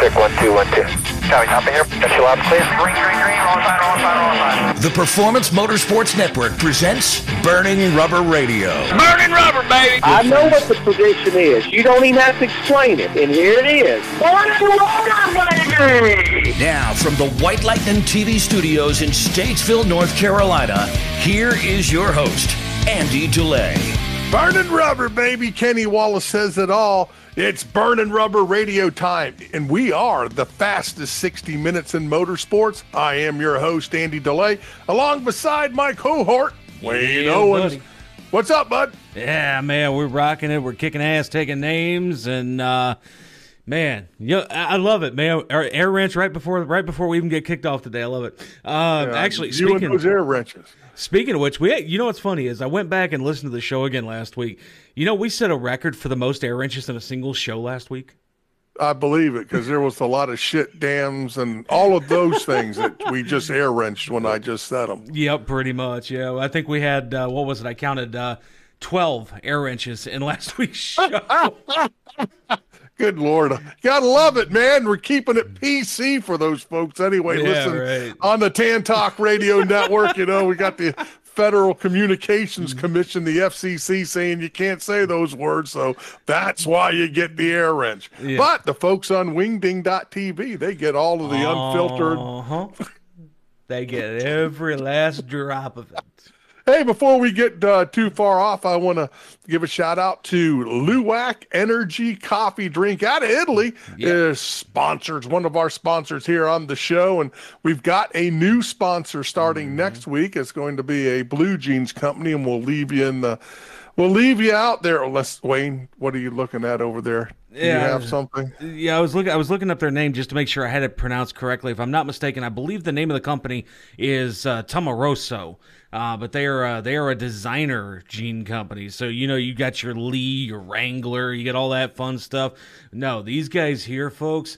Pick one two one two. Copy, copy here. Got you loud and clear. Green, green, green. Roll side, roll side, roll side. The Performance Motorsports Network presents Burning Rubber Radio. Burning rubber, baby. I know what the prediction is. You don't even have to explain it. And here it is. Burning rubber, baby! Now, from the White Lightning TV studios in Statesville, North Carolina, here is your host, Andy DeLay. Burning rubber, baby. Kenny Wallace says it all. It's burning rubber radio time, and we are the fastest 60 minutes in motorsports. I am your host, Andy DeLay, along beside my cohort, Wayne Yeah, Owens. buddy. What's up, bud? Yeah, man, we're rocking it. We're kicking ass, taking names, and uh, man, yo, I love it, man. Air wrench right before right before we even get kicked off today. I love it. Um, actually, you speaking and those air wrenches. speaking of which, we you know what's funny is I went back and listened to the show again last week. You know, we set a record for the most air wrenches in a single show last week. I believe it because there was a lot of shit dams and all of those things that we just air wrenched when I just said them. Yep, pretty much. Yeah, I think we had uh, what was it? I counted uh, twelve air wrenches in last week's show. Good Lord. Gotta love it, man. We're keeping it PC for those folks anyway. Yeah, Listen right. on the Tan Talk Radio Network, you know, we got the Federal Communications Mm-hmm. Commission, the FCC, saying you can't say those words. So that's why you get the air wrench. Yeah. But the folks on wingding.tv, they get all of the unfiltered. Uh-huh. They get every last drop of it. Hey, before we get uh, too far off, I want to give a shout out to Luwak Energy Coffee Drink out of Italy. Is sponsors, one of our sponsors here on the show, and we've got a new sponsor starting Mm-hmm. next week. It's going to be a Blue Jeans company, and we'll leave you in the. We'll leave you out there. Let's Wayne. What are you looking at over there? Do you Yeah. have something? Yeah, I was looking. I was looking up their name just to make sure I had it pronounced correctly. If I'm not mistaken, I believe the name of the company is uh, Tamaroso. Uh, but they are uh, they are a designer jean company. So you know you got your Lee, your Wrangler, you get all that fun stuff. No, these guys here, folks,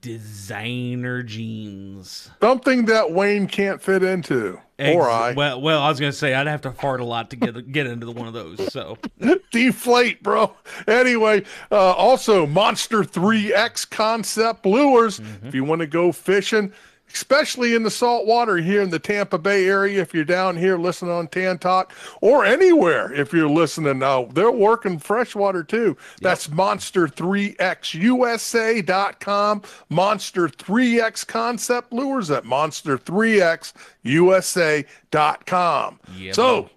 designer jeans. Something that Wayne can't fit into, or I. Well, well, I was gonna say I'd have to fart a lot to get get into the one of those. So deflate, bro. Anyway, uh, also Monster 3X concept lures. If you want to go fishing, especially in the salt water here in the Tampa Bay area, if you're down here listening on Tan Talk or anywhere, if you're listening now, they're working freshwater too. That's Monster3XUSA.com. Monster 3X concept lures at Monster3XUSA.com. Yeah, so,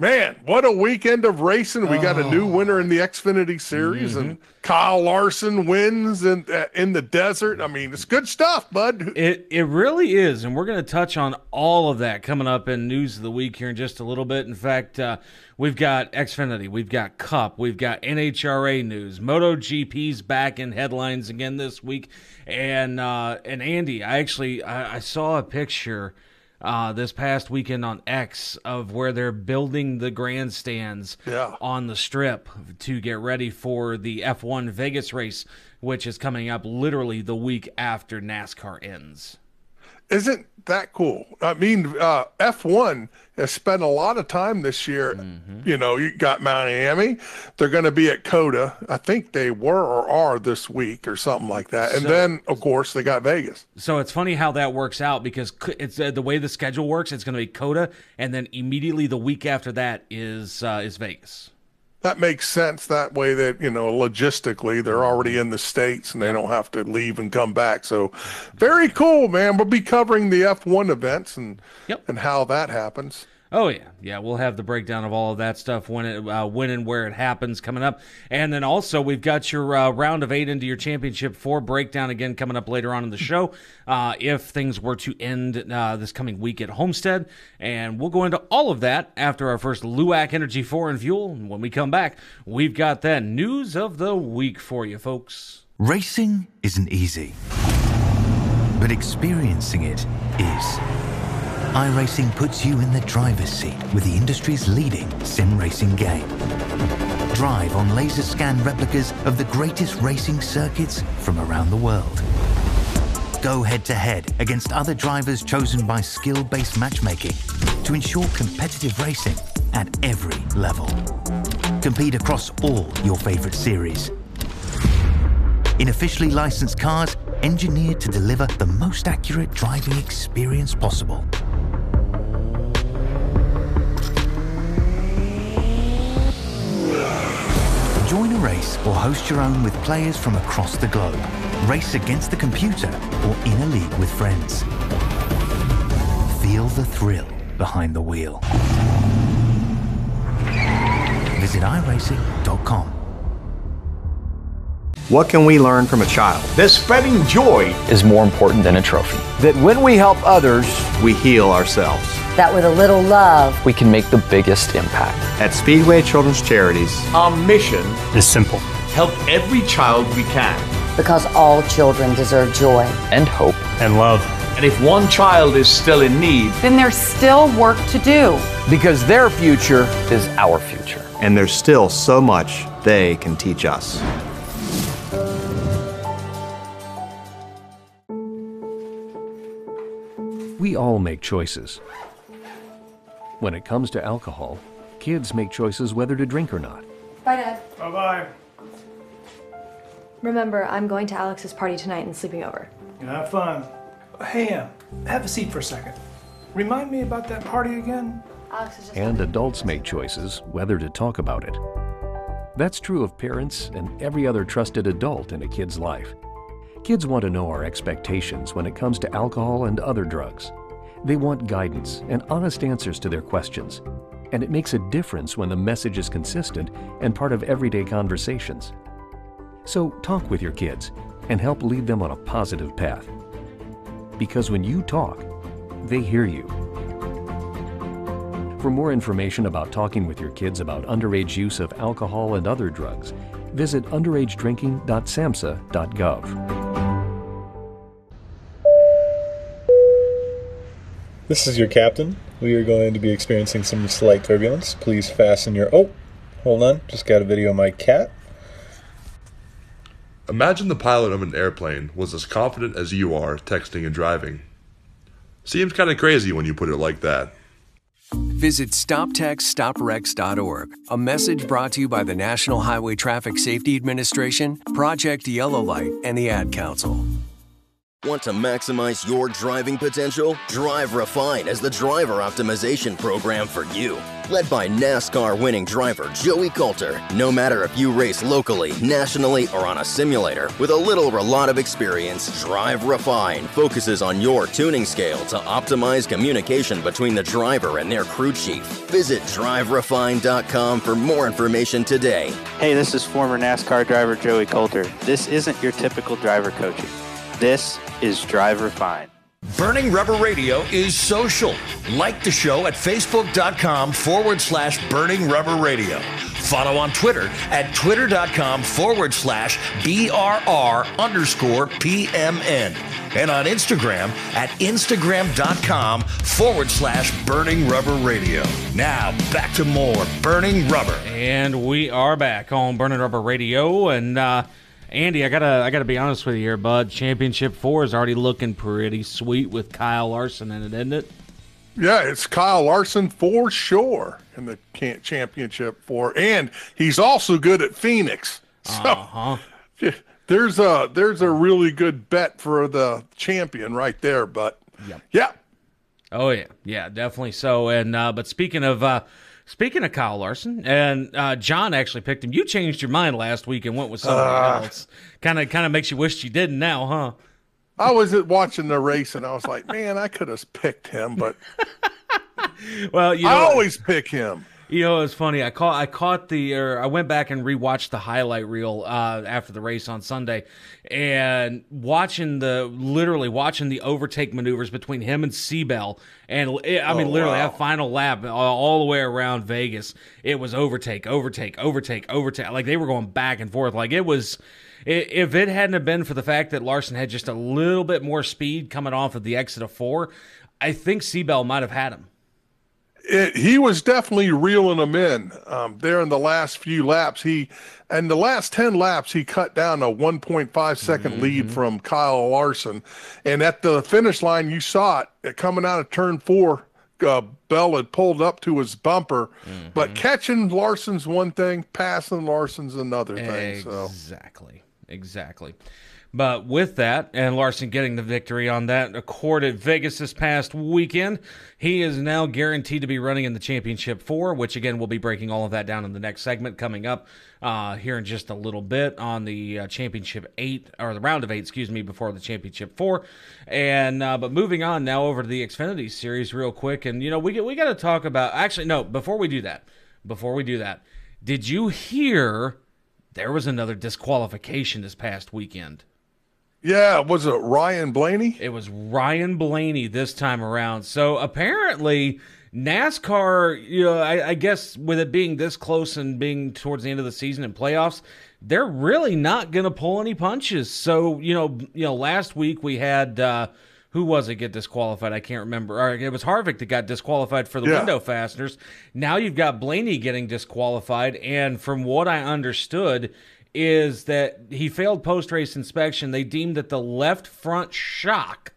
Man, what a weekend of racing! We got a new winner in the Xfinity Series, and Kyle Larson wins in uh, in the desert. I mean, it's good stuff, bud. It it really is, and we're going to touch on all of that coming up in news of the week here in just a little bit. In fact, uh, we've got Xfinity, we've got Cup, we've got NHRA news, MotoGP's back in headlines again this week, and uh, and Andy, I actually I, I saw a picture. Uh, this past weekend on X of where they're building the grandstands Yeah. on the strip to get ready for the F1 Vegas race, which is coming up literally the week after NASCAR ends. Isn't that cool? I mean, uh, F1 has spent a lot of time this year. You know, you got Miami. They're going to be at COTA. I think they were or are this week or something like that. And So- then, of course, they got Vegas. So it's funny how that works out because it's uh, the way the schedule works. It's going to be COTA, and then immediately the week after that is uh, is Vegas. That makes sense that way that, you know, logistically they're already in the States and they don't have to leave and come back. So very cool, man. We'll be covering the F1 events and Yep. and how that happens. Oh yeah, yeah. We'll have the breakdown of all of that stuff when it, uh, when and where it happens coming up, and then also we've got your uh, round of eight into your championship four breakdown again coming up later on in the show. Uh, if things were to end uh, this coming week at Homestead, and we'll go into all of that after our first Luwak Energy Four and Fuel. And when we come back, we've got that news of the week for you, folks. Racing isn't easy, but experiencing it is. iRacing puts you in the driver's seat with the industry's leading sim racing game. Drive on laser scan replicas of the greatest racing circuits from around the world. Go head to head against other drivers chosen by skill based matchmaking to ensure competitive racing at every level. Compete across all your favorite series in officially licensed cars engineered to deliver the most accurate driving experience possible. Join a race or host your own with players from across the globe. Race against the computer or in a league with friends. Feel the thrill behind the wheel. Visit iRacing.com. What can we learn from a child? That spreading joy is more important than a trophy. That when we help others, we heal ourselves. That with a little love, we can make the biggest impact. At Speedway Children's Charities, our mission is simple help every child we can. Because all children deserve joy and hope and love. And if one child is still in need, then there's still work to do. Because their future is our future. And there's still so much they can teach us. We all make choices. When it comes to alcohol, kids make choices whether to drink or not. Bye, Dad. Bye bye. Remember, I'm going to Alex's party tonight and sleeping over. Have fun. Hey, Em, have a seat for a second. Remind me about that party again? Alex is just and adults make choices whether to talk about it. That's true of parents and every other trusted adult in a kid's life. Kids want to know our expectations when it comes to alcohol and other drugs. They want guidance and honest answers to their questions. And it makes a difference when the message is consistent and part of everyday conversations. So talk with your kids and help lead them on a positive path. Because when you talk, they hear you. For more information about talking with your kids about underage use of alcohol and other drugs, visit underagedrinking.samhsa.gov. This is your captain. We are going to be experiencing some slight turbulence. Please fasten your. Oh, hold on. Just got a video of my cat. Imagine the pilot of an airplane was as confident as you are texting and driving. Seems kind of crazy when you put it like that. Visit StopTextsStopWrecks.org. A message brought to you by the National Highway Traffic Safety Administration, Project Yellow Light, and the Ad Council. Want to maximize your driving potential? Drive Refine is the driver optimization program for you. Led by NASCAR winning driver Joey Coulter. No matter if you race locally, nationally, or on a simulator, with a little or a lot of experience, Drive Refine focuses on your tuning scale to optimize communication between the driver and their crew chief. Visit driverefine.com for more information today. Hey, this is former NASCAR driver Joey Coulter. This isn't your typical driver coaching. This is Drive Refine. Burning Rubber Radio is social. Like the show at facebook.com forward slash burning rubber radio. Follow on Twitter at twitter.com forward slash BRR underscore PMN. And on Instagram at instagram.com forward slash burning rubber radio. Now back to more Burning Rubber. And we are back on Burning Rubber Radio. And, uh, Andy, I gotta I gotta be honest with you here, bud. Championship four is already looking pretty sweet with Kyle Larson in it, isn't it? Yeah, it's Kyle Larson for sure in the championship four, and he's also good at Phoenix. So uh-huh. there's a there's a really good bet for the champion right there. But yep. yeah, oh yeah, yeah, definitely so. And uh, but speaking of. Uh, Speaking of Kyle Larson, and uh, John actually picked him. You changed your mind last week and went with somebody uh, else. Kind of, kind of makes you wish you didn't now, huh? I was watching the race and I was like, man, I could have picked him, but well, you know, I always pick him. You know, it's funny. I caught I caught the or I went back and rewatched the highlight reel uh, after the race on Sunday, and watching the literally watching the overtake maneuvers between him and Seabell, and it, I mean oh, literally wow. that final lap all, all, the way around Vegas, it was overtake, overtake, overtake, overtake. Like they were going back and forth. Like it was. If it hadn't have been for the fact that Larson had just a little bit more speed coming off of the exit of four, I think Seabell might have had him it, he was definitely reeling them in um, there in the last few laps. He and the last ten laps he cut down a 1.5 second mm-hmm. lead from Kyle Larson, and at the finish line you saw it coming out of turn four. Uh, Bell had pulled up to his bumper, mm-hmm. but catching Larson's one thing, passing Larson's another thing. Exactly, so. exactly. But with that, and Larson getting the victory on that Accord at Vegas this past weekend, he is now guaranteed to be running in the Championship 4, which again, we'll be breaking all of that down in the next segment coming up uh, here in just a little bit on the uh, Championship 8, or the round of 8, excuse me, before the Championship 4. And, uh, but moving on now over to the Xfinity Series real quick. And, you know, we, we got to talk about, actually, no, before we do that, before we do that, did you hear there was another disqualification this past weekend? Yeah, was it Ryan Blaney? It was Ryan Blaney this time around. So apparently, NASCAR, you know, I, I, guess with it being this close and being towards the end of the season and playoffs, they're really not going to pull any punches. So you know, you know, last week we had uh, who was it get disqualified? I can't remember. Or it was Harvick that got disqualified for the yeah. window fasteners. Now you've got Blaney getting disqualified, and from what I understood, is that he failed post race inspection. They deemed that the left front shock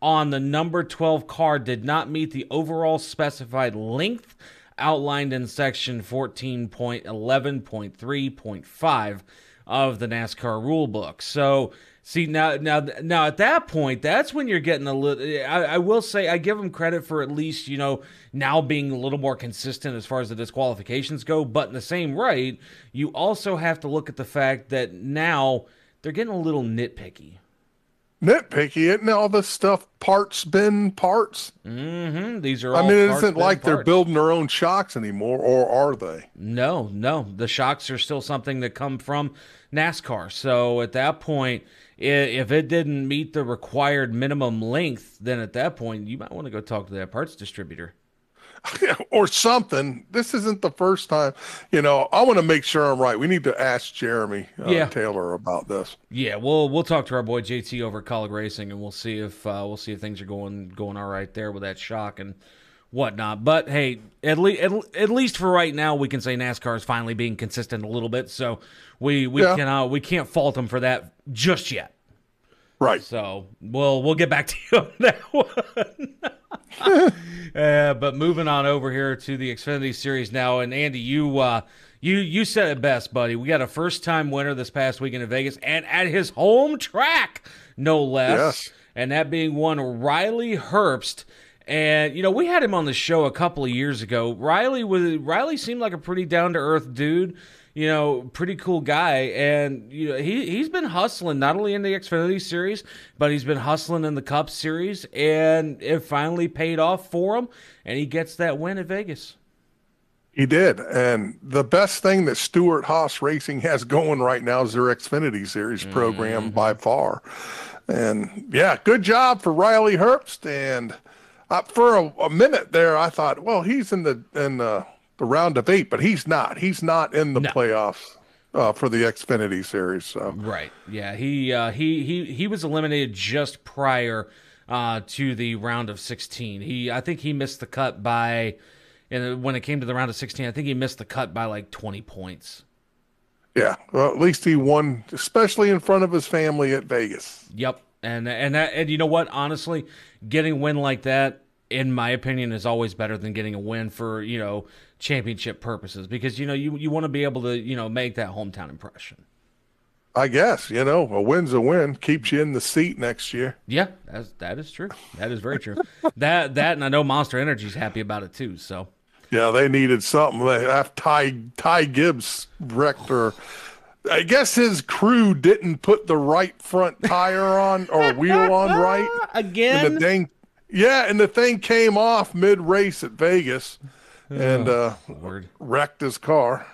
on the number 12 car did not meet the overall specified length outlined in section 14.11.3.5 of the NASCAR rulebook. So See now, now, now at that point, that's when you're getting a little. I, I, will say I give them credit for at least you know now being a little more consistent as far as the disqualifications go. But in the same right, you also have to look at the fact that now they're getting a little nitpicky. Nitpicky, isn't all this stuff parts bin parts? Mm-hmm. These are. I mean, it isn't like parts. they're building their own shocks anymore, or are they? No, no. The shocks are still something that come from NASCAR. So at that point if it didn't meet the required minimum length, then at that point you might want to go talk to that parts distributor. or something. This isn't the first time. You know, I want to make sure I'm right. We need to ask Jeremy uh, yeah. Taylor about this. Yeah, we'll we'll talk to our boy JT over at Kaulig Racing, and we'll see if uh, we'll see if things are going going all right there with that shock and whatnot. But hey, at least at, at, least for right now, we can say NASCAR is finally being consistent a little bit. So we we yeah. can uh, we can't fault them for that just yet. Right. So we'll we'll get back to you on that one. uh, but moving on over here to the Xfinity Series now, and Andy, you uh, you you said it best, buddy. We got a first time winner this past weekend in Vegas, and at his home track, no less. Yes. And that being one Riley Herbst. And you know, we had him on the show a couple of years ago. Riley was Riley seemed like a pretty down to earth dude you know, pretty cool guy. And you know, he he's been hustling not only in the Xfinity series, but he's been hustling in the Cup series, and it finally paid off for him, and he gets that win at Vegas. He did, and the best thing that Stewart-Haas Racing has going right now is their Xfinity Series program mm-hmm. by far. And yeah, good job for Riley Herbst. And uh, for a, a, minute there, I thought, well, he's in the in the the round of eight, but he's not. He's not in the no. playoffs uh, for the Xfinity series. So. Right. Yeah. He uh, he he he was eliminated just prior uh, to the round of sixteen. He I think he missed the cut by, and when it came to the round of sixteen, I think he missed the cut by like twenty points. Yeah. Well, at least he won, especially in front of his family at Vegas. Yep. And and that, and you know what? Honestly, getting a win like that in my opinion, is always better than getting a win for you know championship purposes because you know you you want to be able to you know make that hometown impression. I guess you know a win's a win keeps you in the seat next year. Yeah, that's that is true. That is very true. that that and I know Monster Energy's happy about it too. So yeah, they needed something. After Ty Ty Gibbs wrecked her. I guess his crew didn't put the right front tire on or wheel on right again. And the dang yeah, and the thing came off mid race at Vegas and oh, uh, wrecked his car.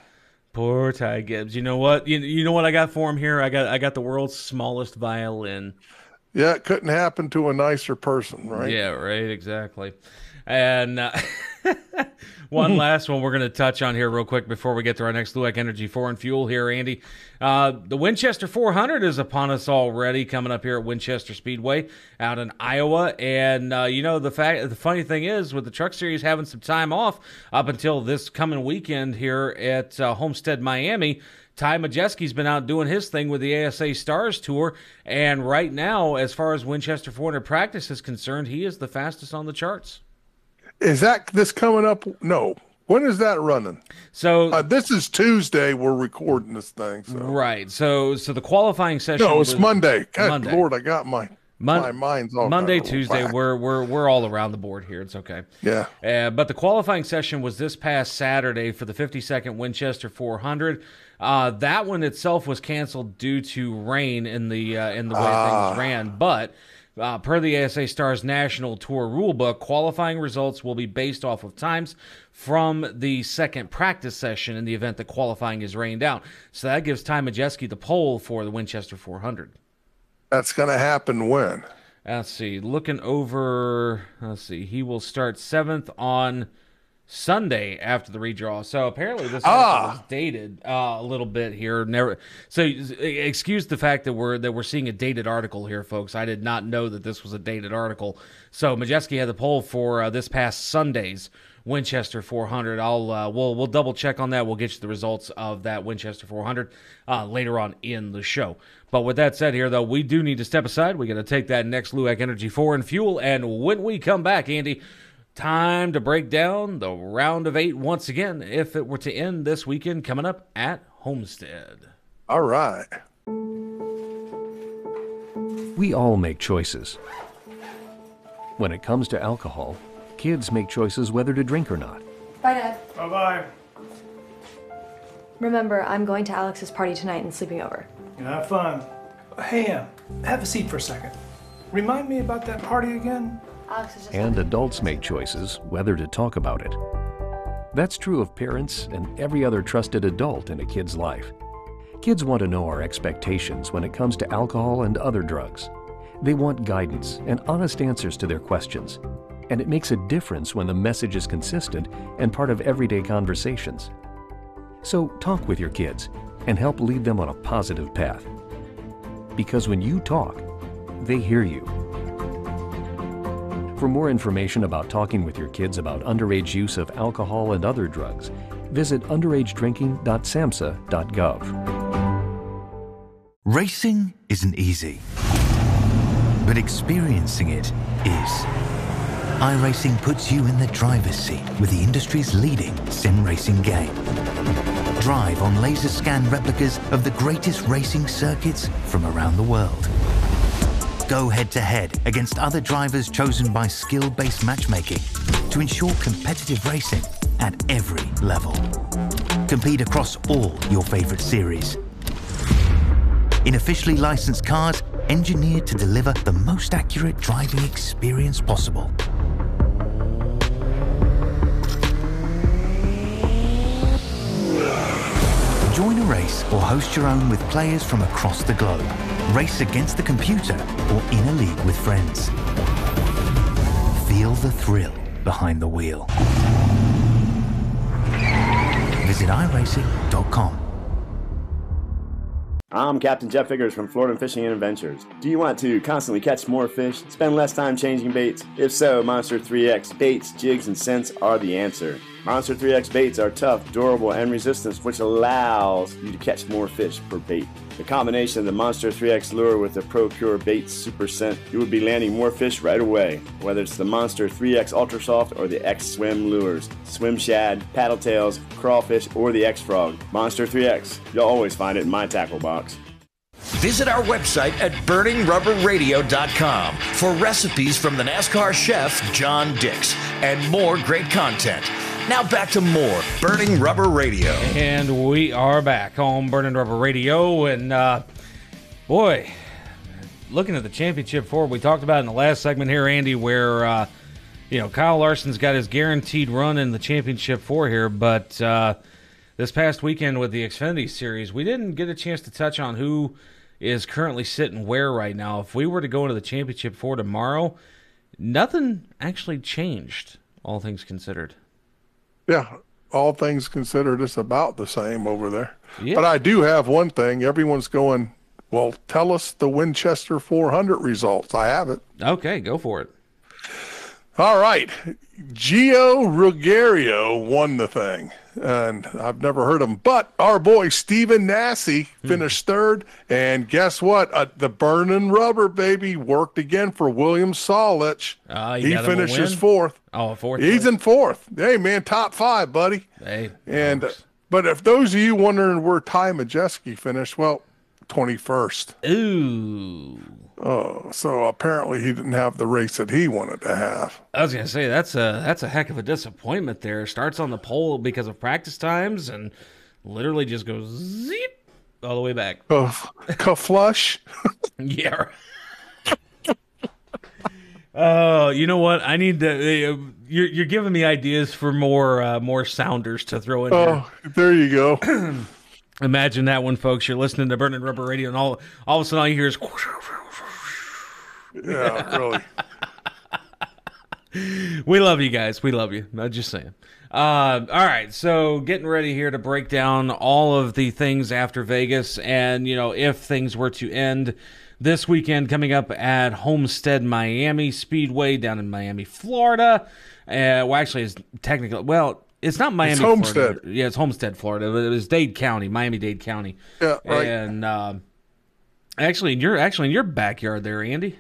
Poor Ty Gibbs. You know what? You, you know what I got for him here? I got I got the world's smallest violin. Yeah, it couldn't happen to a nicer person, right? Yeah, right, exactly. And uh, one last one we're going to touch on here real quick before we get to our next Luwak Energy Foreign Fuel here, Andy. Uh, the Winchester 400 is upon us already, coming up here at Winchester Speedway out in Iowa. And uh, you know the fact, the funny thing is, with the Truck Series having some time off up until this coming weekend here at uh, Homestead, Miami. Ty Majeski's been out doing his thing with the ASA Stars Tour, and right now, as far as Winchester 400 practice is concerned, he is the fastest on the charts. Is that this coming up? No. When is that running? So uh, this is Tuesday. We're recording this thing. So. Right. So so the qualifying session. No, it's was, Monday. God, Monday. Lord, I got my Mon- my mind's all Monday, Tuesday. We're we're we're all around the board here. It's okay. Yeah. Uh, but the qualifying session was this past Saturday for the 52nd Winchester 400. Uh, that one itself was canceled due to rain in the uh, in the way Ah. things ran, but. Uh, per the ASA Stars National Tour rulebook, qualifying results will be based off of times from the second practice session in the event that qualifying is rained out. So that gives Ty Majeski the pole for the Winchester 400. That's going to happen when? Let's see. Looking over, let's see. He will start seventh on Sunday after the redraw. So apparently this Ah. was dated uh, a little bit here. Never. So excuse the fact that we're that we're seeing a dated article here, folks. I did not know that this was a dated article. So Majeski had the pole for uh, this past Sunday's Winchester 400. I'll uh, we'll we'll double check on that. We'll get you the results of that Winchester 400 uh, later on in the show. But with that said, here though, we do need to step aside. We got to take that next Luwak Energy 4 and fuel. And when we come back, Andy, time to break down the round of eight once again. If it were to end this weekend, coming up at Homestead. All right. We all make choices. When it comes to alcohol, kids make choices whether to drink or not. Bye, Dad. Bye bye. Remember, I'm going to Alex's party tonight and sleeping over. Have fun. Hey, Em, have a seat for a second. Remind me about that party again? Alex is just. And adults make choices whether to talk about it. That's true of parents and every other trusted adult in a kid's life. Kids want to know our expectations when it comes to alcohol and other drugs. They want guidance and honest answers to their questions. And it makes a difference when the message is consistent and part of everyday conversations. So talk with your kids and help lead them on a positive path. Because when you talk, they hear you. For more information about talking with your kids about underage use of alcohol and other drugs, visit underagedrinking.samhsa.gov. Racing isn't easy, but experiencing it is. iRacing puts you in the driver's seat with the industry's leading sim racing game. Drive on laser scan replicas of the greatest racing circuits from around the world. Go head to head against other drivers chosen by skill based matchmaking to ensure competitive racing at every level. Compete across all your favorite series. In officially licensed cars, engineered to deliver the most accurate driving experience possible. Join a race or host your own with players from across the globe. Race against the computer or in a league with friends. Feel the thrill behind the wheel. Visit iRacing.com. I'm Captain Jeff Figures from Florida Fishing and Adventures. Do you want to constantly catch more fish, spend less time changing baits? If so, Monster 3X baits, jigs, and scents are the answer. Monster 3X baits are tough, durable, and resistant, which allows you to catch more fish per bait. The combination of the Monster 3X lure with the Procure Bait Super Scent, you will be landing more fish right away. Whether it's the Monster 3X Ultra Soft or the X Swim lures, swim shad, paddle tails, crawfish, or the X Frog, Monster 3X, you'll always find it in my tackle box. Visit our website at burningrubberradio.com for recipes from the NASCAR chef John Dix and more great content. Now back to more Burning Rubber Radio. And we are back on Burning Rubber Radio. And uh, boy, looking at the championship four, we talked about in the last segment here, Andy, where uh, you know Kyle Larson's got his guaranteed run in the championship four here, but uh, this past weekend with the Xfinity Series, we didn't get a chance to touch on who is currently sitting where right now. If we were to go into the championship four tomorrow, nothing actually changed, all things considered. Yeah, all things considered, it's about the same over there. Yeah. But I do have one thing. Everyone's going, well, tell us the Winchester 400 results. I have it. Okay, go for it. All right. Gio Ruggiero won the thing. And I've never heard him. But our boy Stephen Nasse finished third. And guess what? Uh, the burning rubber, baby, worked again for William Sawalich. Uh, he got him a finishes fourth. Oh, fourth. He's place. in fourth. Hey, man, top five, buddy. Hey, And uh, but if those of you wondering where Ty Majeski finished, well, twenty first. Ooh. Oh, so apparently he didn't have the race that he wanted to have. I was gonna say that's a that's a heck of a disappointment. There starts on the pole because of practice times and literally just goes zip all the way back. Ka flush. yeah. Oh, you know what? I need to. Uh, you're you're giving me ideas for more uh, more sounders to throw in here. Oh, there you go. Imagine that one, folks. You're listening to Burning Rubber Radio, and all all of a sudden all you hear is. Yeah, really. we love you guys. We love you. I'm just saying. Uh, all right, so getting ready here to break down all of the things after Vegas, and you know if things were to end this weekend, coming up at Homestead Miami Speedway down in Miami, Florida. Uh, well, actually, it's technically well, it's not Miami. It's Homestead. Florida. Yeah, it's Homestead, Florida. It was Dade County, Miami Dade County. Yeah, right. And uh, actually, in your actually in your backyard there, Andy.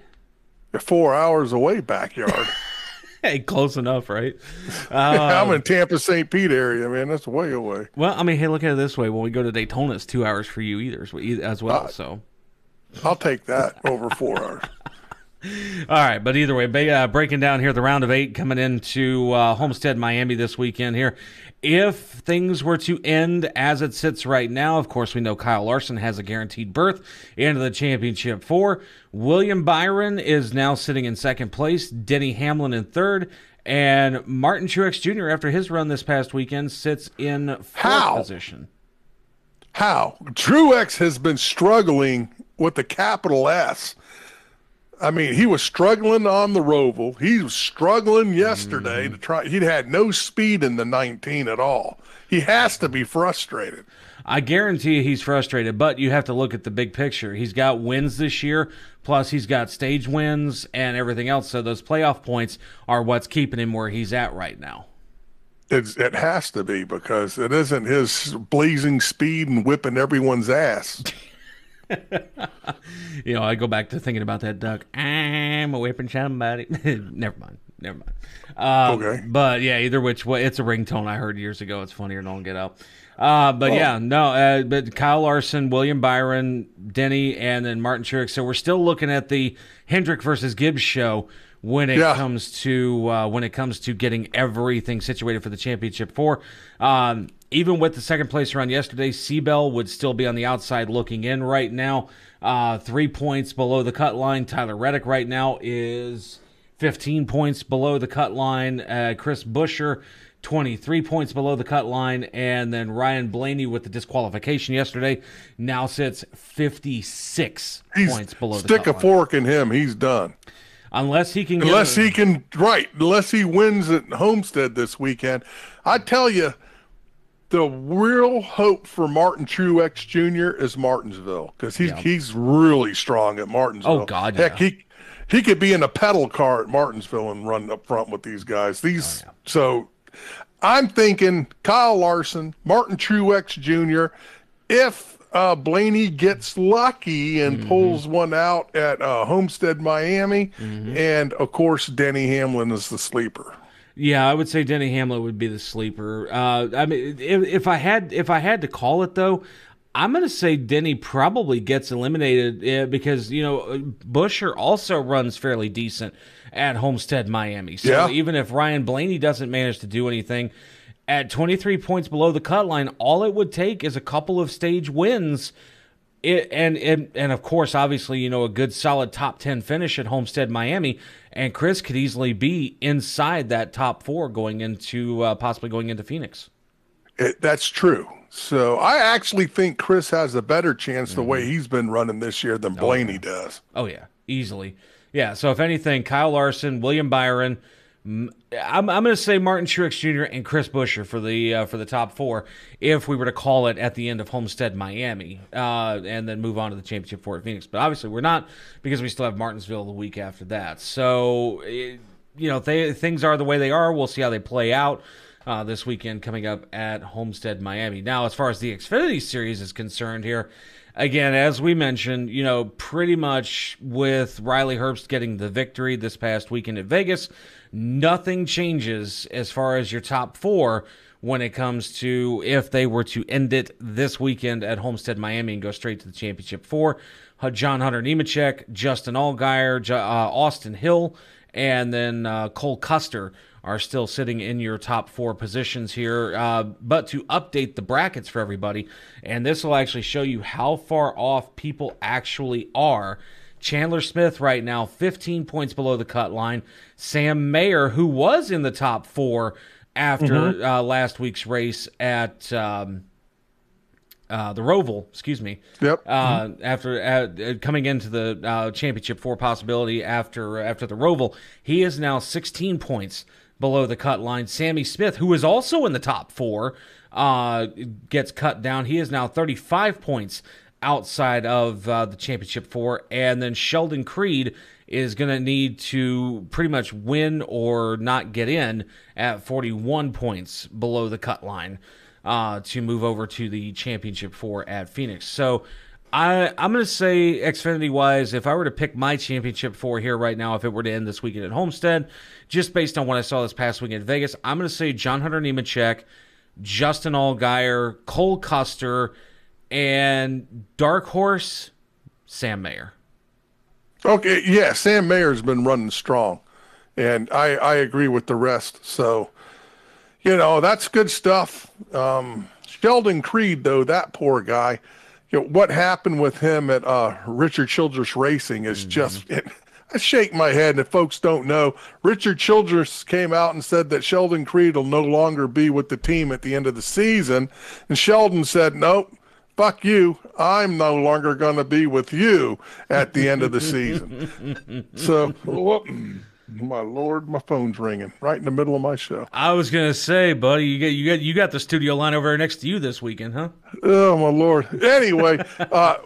Four hours away, backyard. hey, close enough, right? I'm Uh, in Tampa, St. Pete area, man. That's way away. Well, I mean, hey, look at it this way: when we go to Daytona, it's two hours for you either, as well- Uh, So, I'll take that over four hours. all right, but either way, uh, breaking down here the round of eight coming into uh, Homestead, Miami this weekend here. If things were to end as it sits right now, of course, we know Kyle Larson has a guaranteed berth into the championship four. William Byron is now sitting in second place, Denny Hamlin in third, and Martin Truex Jr., after his run this past weekend, sits in fourth How? position. How? Truex has been struggling with the capital S. I mean, he was struggling on the Roval. He was struggling yesterday mm-hmm. to try. He'd had no speed in the 19 at all. He has to be frustrated. I guarantee you he's frustrated, but you have to look at the big picture. He's got wins this year, plus he's got stage wins and everything else. So those playoff points are what's keeping him where he's at right now. It's, it has to be because it isn't his blazing speed and whipping everyone's ass. You know, I go back to thinking about that duck. I'm a whipping somebody. never mind. Never mind. Um, Okay. But yeah, either which way, it's a ringtone I heard years ago. It's funnier. Don't get out. Uh, but Oh. yeah, no. Uh, but Kyle Larson, William Byron, Denny, and then Martin Truex. So we're still looking at the Hendrick versus Gibbs show when it Yeah. comes to uh, when it comes to getting everything situated for the championship four. Um, even with the second place run yesterday, Seabell would still be on the outside looking in right now. Uh, three points below the cut line. Tyler Reddick right now is 15 points below the cut line. Uh, Chris Buescher, 23 points below the cut line. And then Ryan Blaney with the disqualification yesterday now sits 56 He's points below the stick a line. fork in him. He's done. Unless he can get Unless a- he can, right? Unless he wins at Homestead this weekend, I tell you, the real hope for Martin Truex Jr. is Martinsville because he's he's really strong at Martinsville. Oh, God, heck, yeah. he he could be in a pedal car at Martinsville and run up front with these guys. These Oh, so, I'm thinking Kyle Larson, Martin Truex Jr. If uh, Blaney gets lucky and Mm-hmm. pulls one out at uh, Homestead, Miami, Mm-hmm. and of course Denny Hamlin is the sleeper. Yeah, I would say Denny Hamlin would be the sleeper. Uh, I mean, if, if I had if I had to call it though, I'm going to say Denny probably gets eliminated uh, because you know Buescher also runs fairly decent at Homestead, Miami. So Yeah. even if Ryan Blaney doesn't manage to do anything at 23 points below the cut line, all it would take is a couple of stage wins. It, and, and and of course, obviously, you know, a good solid top ten finish at Homestead, Miami, and Chris could easily be inside that top four going into uh, possibly going into Phoenix. It, that's true. So I actually think Chris has a better chance the Mm-hmm. way he's been running this year than Blaney does. Oh yeah, easily. Yeah. So if anything, Kyle Larson, William Byron, I'm I'm going to say Martin Truex Jr. and Chris Buescher for the uh, for the top four. If we were to call it at the end of Homestead, Miami, uh, and then move on to the championship four at Phoenix, but obviously we're not because we still have Martinsville the week after that. So. It, you know, they, things are the way they are. We'll see how they play out uh, this weekend coming up at Homestead, Miami. Now, as far as the Xfinity Series is concerned here, again, as we mentioned, you know, pretty much with Riley Herbst getting the victory this past weekend at Vegas, nothing changes as far as your top four when it comes to if they were to end it this weekend at Homestead, Miami, and go straight to the championship four. John Hunter Nemechek, Justin Allgaier, uh, Austin Hill, and then uh, Cole Custer are still sitting in your top four positions here. Uh, but to update the brackets for everybody, and this will actually show you how far off people actually are. Chandler Smith right now, 15 points below the cut line. Sam Mayer, who was in the top four after mm-hmm. uh, last week's race at um, uh, the Roval, excuse me. Yep. Uh, mm-hmm. After uh, coming into the uh, championship four possibility after after the Roval, he is now 16 points below the cut line. Sammy Smith, who is also in the top four, uh, gets cut down. He is now 35 points outside of uh, the championship four, and then Sheldon Creed is going to need to pretty much win or not get in at 41 points below the cut line uh, to move over to the championship four at Phoenix. So I, I'm going to say Xfinity wise, if I were to pick my championship four here right now, if it were to end this weekend at Homestead, just based on what I saw this past weekend at Vegas, I'm going to say John Hunter Nemechek, Justin Allgaier, Cole Custer, and Dark Horse Sam Mayer. Okay, yeah, Sam Mayer's been running strong, and I I agree with the rest. So, you know, that's good stuff. Um, Sheldon Creed, though, that poor guy. You know, what happened with him at uh, Richard Childress Racing is mm-hmm. just. It, I shake my head, and if folks don't know, Richard Childress came out and said that Sheldon Creed will no longer be with the team at the end of the season, and Sheldon said, "Nope, fuck you. I'm no longer going to be with you at the end of the season. so, whoop, my lord, my phone's ringing right in the middle of my show. I was going to say, buddy, you got you got you got the studio line over there next to you this weekend, huh? Oh my lord. Anyway, uh,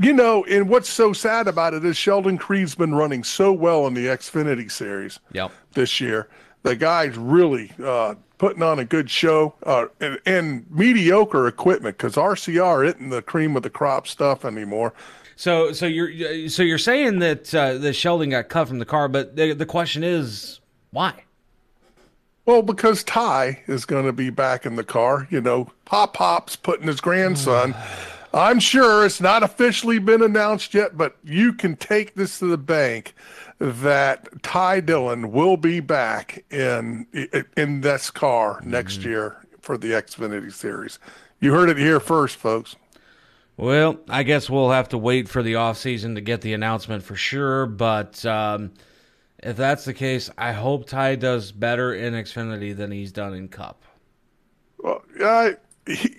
you know, and what's so sad about it is Sheldon Creed's been running so well in the Xfinity series yep. this year. The guy's really uh, putting on a good show uh, and, and, mediocre equipment because RCR isn't the cream of the crop stuff anymore. So, so you're so you're saying that uh, the Sheldon got cut from the car, but the, the question is why? Well, because Ty is going to be back in the car. You know, Pop Pop's putting his grandson. I'm sure it's not officially been announced yet, but you can take this to the bank that Ty Dillon will be back in in this car next mm-hmm. year for the Xfinity Series. You heard it here first, folks. Well, I guess we'll have to wait for the off season to get the announcement for sure. But um, if that's the case, I hope Ty does better in Xfinity than he's done in Cup. Well, I,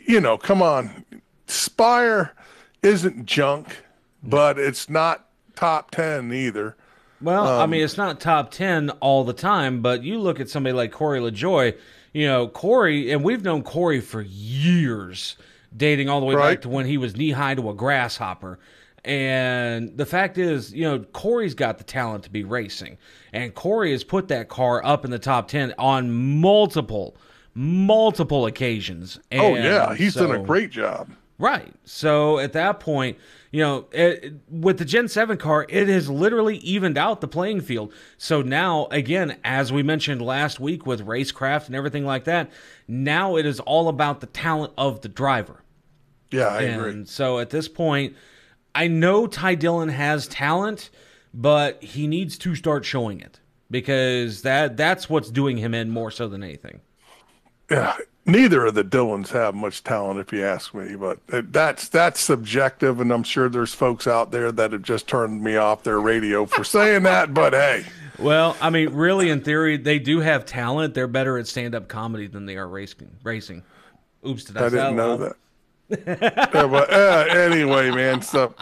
you know, come on, Spire isn't junk, but it's not top ten either. Well, um, I mean, it's not top 10 all the time, but you look at somebody like Corey LaJoie, you know, Corey, and we've known Corey for years, dating all the way right. back to when he was knee high to a grasshopper. And the fact is, you know, Corey's got the talent to be racing. And Corey has put that car up in the top 10 on multiple, multiple occasions. And oh, yeah. He's so, done a great job. Right. So at that point, you know, it, with the Gen 7 car, it has literally evened out the playing field. So now, again, as we mentioned last week with racecraft and everything like that, now it is all about the talent of the driver. Yeah, I and agree. So at this point, I know Ty Dillon has talent, but he needs to start showing it because that that's what's doing him in more so than anything. Yeah, neither of the Dillons have much talent, if you ask me. But that's that's subjective, and I'm sure there's folks out there that have just turned me off their radio for saying that. But hey, well, I mean, really, in theory, they do have talent. They're better at stand-up comedy than they are racing. Racing. Oops, did I, I didn't know that. yeah, but, uh, anyway, man. So.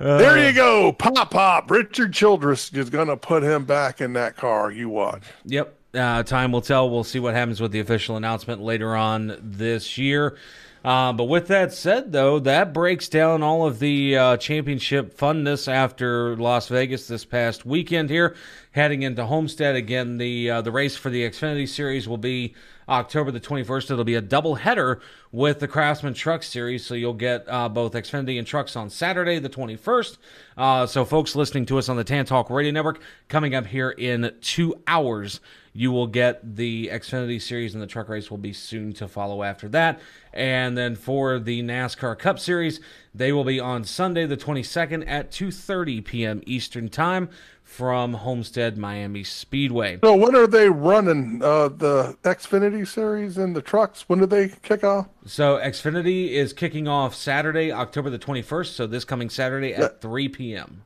Uh, there you go, pop pop. Richard Childress is going to put him back in that car. You watch. Yep, uh, time will tell. We'll see what happens with the official announcement later on this year. Uh, but with that said, though, that breaks down all of the uh, championship funness after Las Vegas this past weekend here. Heading into Homestead again, the uh, the race for the Xfinity Series will be October the 21st. It'll be a double header with the Craftsman Truck Series, so you'll get uh, both Xfinity and trucks on Saturday the 21st. Uh, so, folks listening to us on the Tan Talk Radio Network, coming up here in two hours, you will get the Xfinity Series, and the truck race will be soon to follow after that. And then for the NASCAR Cup Series, they will be on Sunday the 22nd at 2:30 p.m. Eastern Time from Homestead Miami Speedway. So when are they running uh, the Xfinity series and the trucks? When do they kick off? So Xfinity is kicking off Saturday, October the 21st. So this coming Saturday at Yeah. 3 p.m.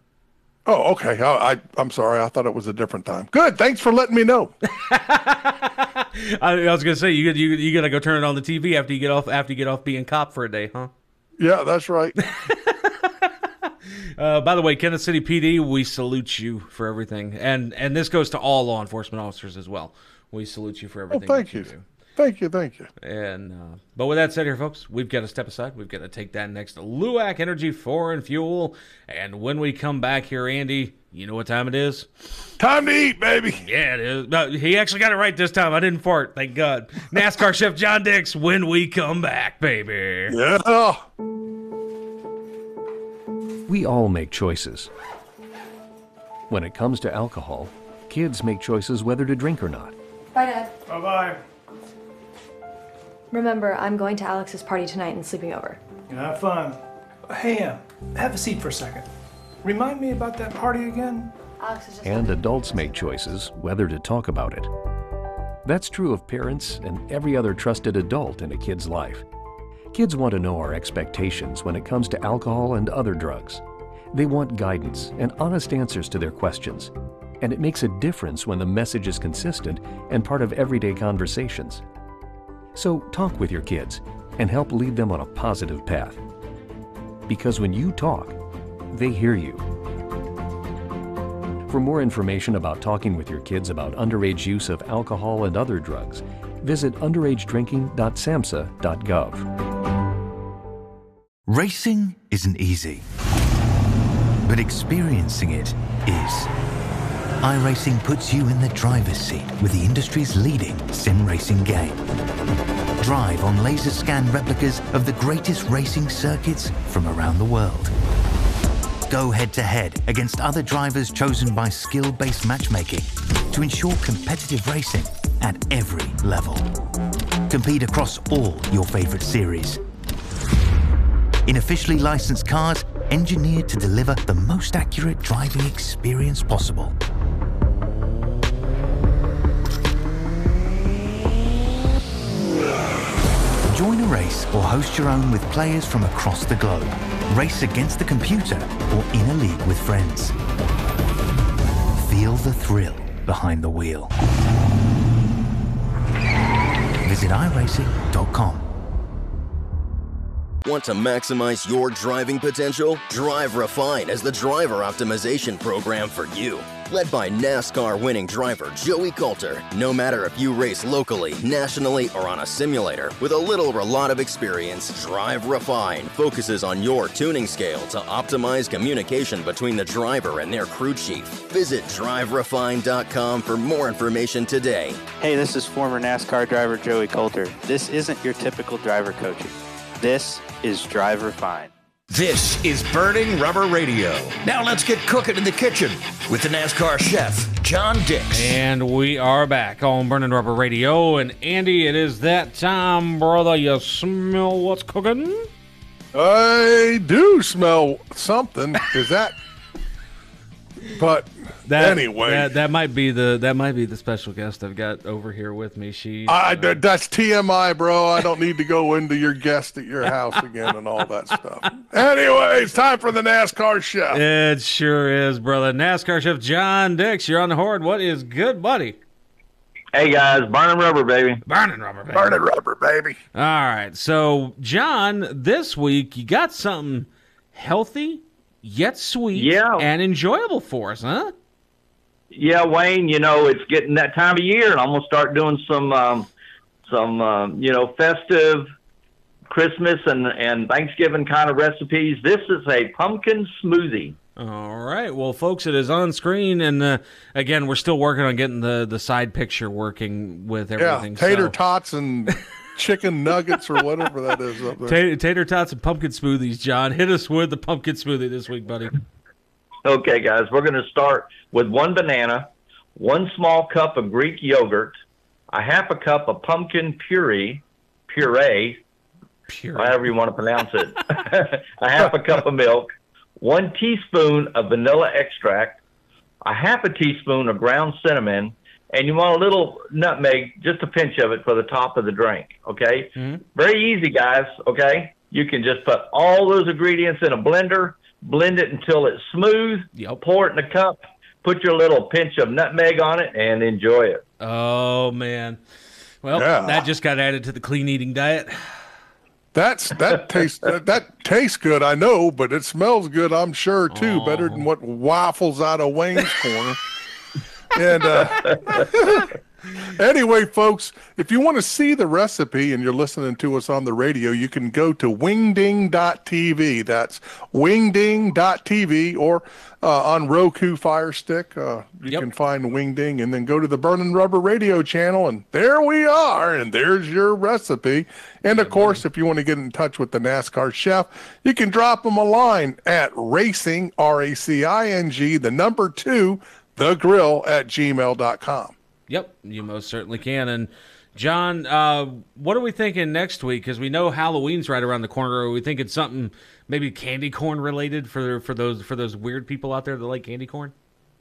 Oh, okay. I, I I'm sorry. I thought it was a different time. Good. Thanks for letting me know. I, I was gonna say you you you gotta go turn it on the TV after you get off after you get off being cop for a day, huh? Yeah, that's right. Uh, by the way, Kenneth City PD, we salute you for everything, and and this goes to all law enforcement officers as well. We salute you for everything. Oh, everything. thank that you. you. Do. Thank you. Thank you. And uh, but with that said, here, folks, we've got to step aside. We've got to take that next Luwak Energy Foreign Fuel, and when we come back here, Andy, you know what time it is? Time to eat, baby. Yeah, it is. No, he actually got it right this time. I didn't fart. Thank God. NASCAR chef John Dix. When we come back, baby. Yeah. We all make choices. When it comes to alcohol, kids make choices whether to drink or not. Bye, Dad. Bye bye. Remember, I'm going to Alex's party tonight and sleeping over. You Have fun. Hey, Em, have a seat for a second. Remind me about that party again? Alex is just. And adults make choices whether to talk about it. That's true of parents and every other trusted adult in a kid's life. Kids want to know our expectations when it comes to alcohol and other drugs. They want guidance and honest answers to their questions. And it makes a difference when the message is consistent and part of everyday conversations. So talk with your kids and help lead them on a positive path. Because when you talk, they hear you. For more information about talking with your kids about underage use of alcohol and other drugs, visit underagedrinking.samhsa.gov. Racing isn't easy, but experiencing it is. iRacing puts you in the driver's seat with the industry's leading sim racing game. Drive on laser scan replicas of the greatest racing circuits from around the world. Go head to head against other drivers chosen by skill based matchmaking to ensure competitive racing at every level. Compete across all your favorite series in officially licensed cars engineered to deliver the most accurate driving experience possible. Join a race or host your own with players from across the globe. Race against the computer or in a league with friends. Feel the thrill behind the wheel. Visit iRacing.com. Want to maximize your driving potential? Drive Refine is the driver optimization program for you. Led by NASCAR winning driver Joey Coulter. No matter if you race locally, nationally, or on a simulator, with a little or a lot of experience, Drive Refine focuses on your tuning scale to optimize communication between the driver and their crew chief. Visit driverefine.com for more information today. Hey, this is former NASCAR driver Joey Coulter. This isn't your typical driver coaching. This is Drive Refine. This is Burning Rubber Radio. Now let's get cooking in the kitchen with the NASCAR chef, John Dix. And we are back on Burning Rubber Radio. And Andy, it is that time, brother. You smell what's cooking? I do smell something. Is that? But That, anyway, that, that might be the that might be the special guest I've got over here with me. She I, uh, th- that's TMI, bro. I don't need to go into your guest at your house again and all that stuff. Anyway, it's time for the NASCAR chef. It sure is, brother. NASCAR chef John Dix, you're on the horde. What is good, buddy? Hey guys, burning rubber, baby. Burning rubber, baby. Burning rubber, baby. All right. So, John, this week you got something healthy yet sweet Yeah. and enjoyable for us, huh? Yeah, Wayne. You know it's getting that time of year, and I'm gonna start doing some um, some um, you know festive Christmas and, and Thanksgiving kind of recipes, this is a pumpkin smoothie. All right. Well, folks, it is on screen, and uh, again, we're still working on getting the, the side picture working with everything. Yeah, tater so. tots and chicken nuggets or whatever that is up there. Tater, tater tots and pumpkin smoothies, John. Hit us with the pumpkin smoothie this week, buddy. Okay, guys, we're going to start with one banana, one small cup of Greek yogurt, a half a cup of pumpkin puree, puree, puree. however you want to pronounce it, a half a cup of milk, one teaspoon of vanilla extract, a half a teaspoon of ground cinnamon, and you want a little nutmeg, just a pinch of it for the top of the drink. Okay, mm-hmm. very easy, guys. Okay, you can just put all those ingredients in a blender, blend it until it's smooth, yep. pour it in a cup, put your little pinch of nutmeg on it, and enjoy it. Oh man, well Yeah. that just got added to the clean eating diet. That's that tastes that, that tastes good, I know, but it smells good, I'm sure too. Better than what waffles out of Wayne's corner. and uh, anyway, folks, if you want to see the recipe and you're listening to us on the radio, you can go to wingding.tv. That's wingding.tv or uh, on Roku Fire Stick. Uh, you can find Wingding and then go to the Burning Rubber Radio channel, and there we are. And there's your recipe. And of course, if you want to get in touch with the NASCAR chef, you can drop them a line at racing, R A C I N G, the number two, the grill at gmail.com. Yep, you most certainly can. And John, uh, what are we thinking next week? Because we know Halloween's right around the corner. Are we thinking something maybe candy corn related for for those for those weird people out there that like candy corn?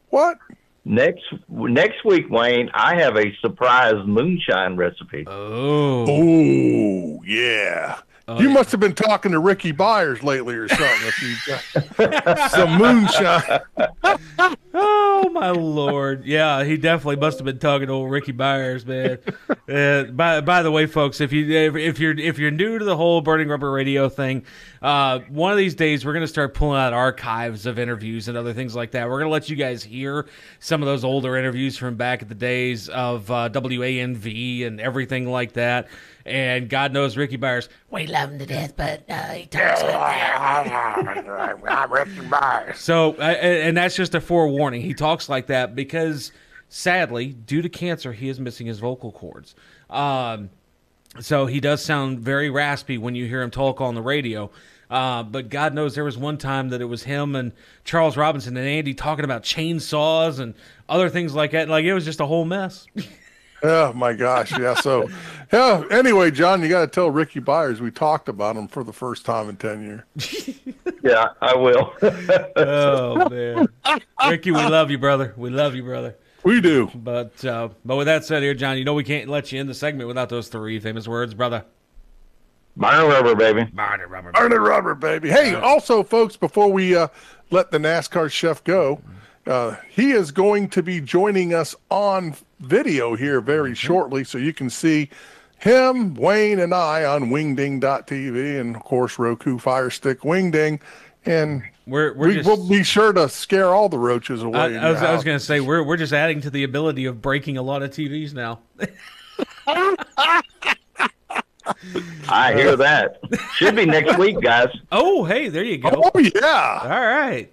What? Next next week, Wayne, I have a surprise moonshine recipe. Oh, Oh, yeah. You must have been talking to Ricky Byers lately or something. Some moonshine. oh my lord! Yeah, he definitely must have been talking to old Ricky Byers, man. uh, by by the way, folks, if you if, if you're if you're new to the whole Burning Rubber Radio thing, uh, one of these days we're gonna start pulling out archives of interviews and other things like that. We're gonna let you guys hear some of those older interviews from back at the days of uh, WANV and everything like that. And God knows Ricky Byers, we love him to death, but uh, he talks like I'm Ricky Byers. so, uh, and that's just a forewarning. He talks like that because, sadly, due to cancer, he is missing his vocal cords. Um, so he does sound very raspy when you hear him talk on the radio. Uh, but God knows there was one time that it was him and Charles Robinson and Andy talking about chainsaws and other things like that. Like it was just a whole mess. Oh my gosh, yeah. So, yeah. Anyway, John, you got to tell Ricky Byers we talked about him for the first time in ten years. Yeah, I will. oh man, Ricky, we love you, brother. We love you, brother. We do. But uh, but with that said, here, John, you know we can't let you end the segment without those three famous words, brother. Burn rubber, baby. Burn rubber. Burn rubber, baby. Hey, also, folks, before we uh, let the NASCAR chef go, uh, he is going to be joining us on video here very shortly, so you can see him, Wayne, and I on wingding.tv, and of course, Roku Fire Stick Wingding. And we're, we're we just- will be sure to scare all the roaches away. I, I was, was going to say we're we're just adding to the ability of breaking a lot of TVs now. I hear that. Should be next week, guys. Oh, hey, there you go. Oh yeah. All right.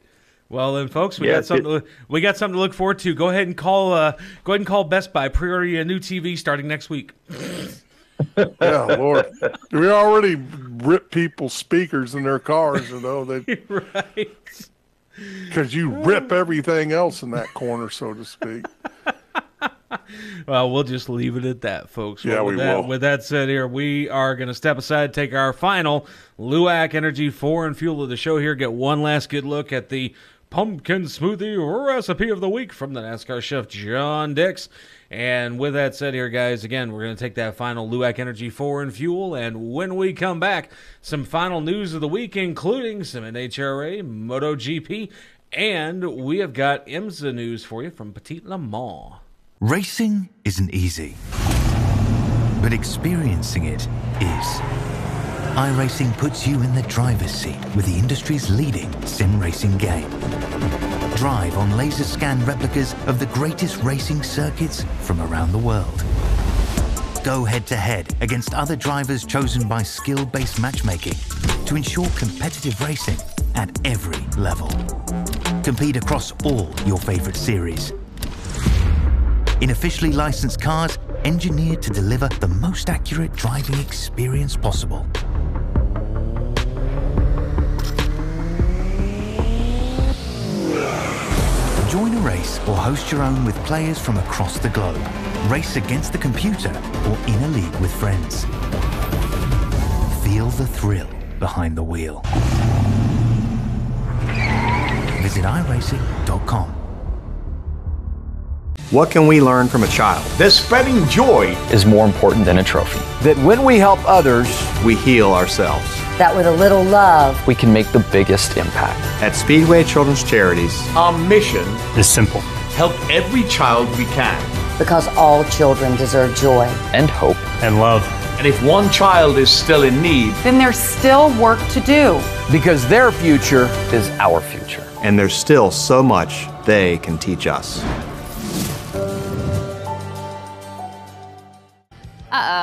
Well then, folks, we Yeah, got something. To, look- we got something to look forward to. Go ahead and call. Uh, go ahead and call Best Buy. Pre-order a new TV starting next week. yeah, Lord. We already rip people's speakers in their cars, you know, they right. because you rip everything else in that corner, so to speak. Well, we'll just leave it at that, folks. Yeah, Well, with we that, will. With that said, here we are going to step aside, take our final Luwak Energy Four and Fuel of the show. Here, get one last good look at the pumpkin smoothie recipe of the week from the NASCAR chef John Dix. And with that said, here, guys, again, we're going to take that final Luwak Energy 4 and Fuel. And when we come back, some final news of the week, including some NHRA, MotoGP, and we have got IMSA news for you from Petit Le Mans. Racing isn't easy, but experiencing it is. iRacing puts you in the driver's seat with the industry's leading sim racing game. Drive on laser scan replicas of the greatest racing circuits from around the world. go head to head against other drivers chosen by skill based matchmaking to ensure competitive racing at every level. Compete across all your favorite series. In officially licensed cars, engineered to deliver the most accurate driving experience possible. Race or host your own with players from across the globe. Race against the computer or in a league with friends. Feel the thrill behind the wheel. Visit iRacing.com. What can we learn from a child? That spreading joy is more important than a trophy. That when we help others, we heal ourselves. That with a little love, we can make the biggest impact. At Speedway Children's Charities, our mission is simple help every child we can. Because all children deserve joy and hope and love. And if one child is still in need, then there's still work to do. Because their future is our future. And there's still so much they can teach us.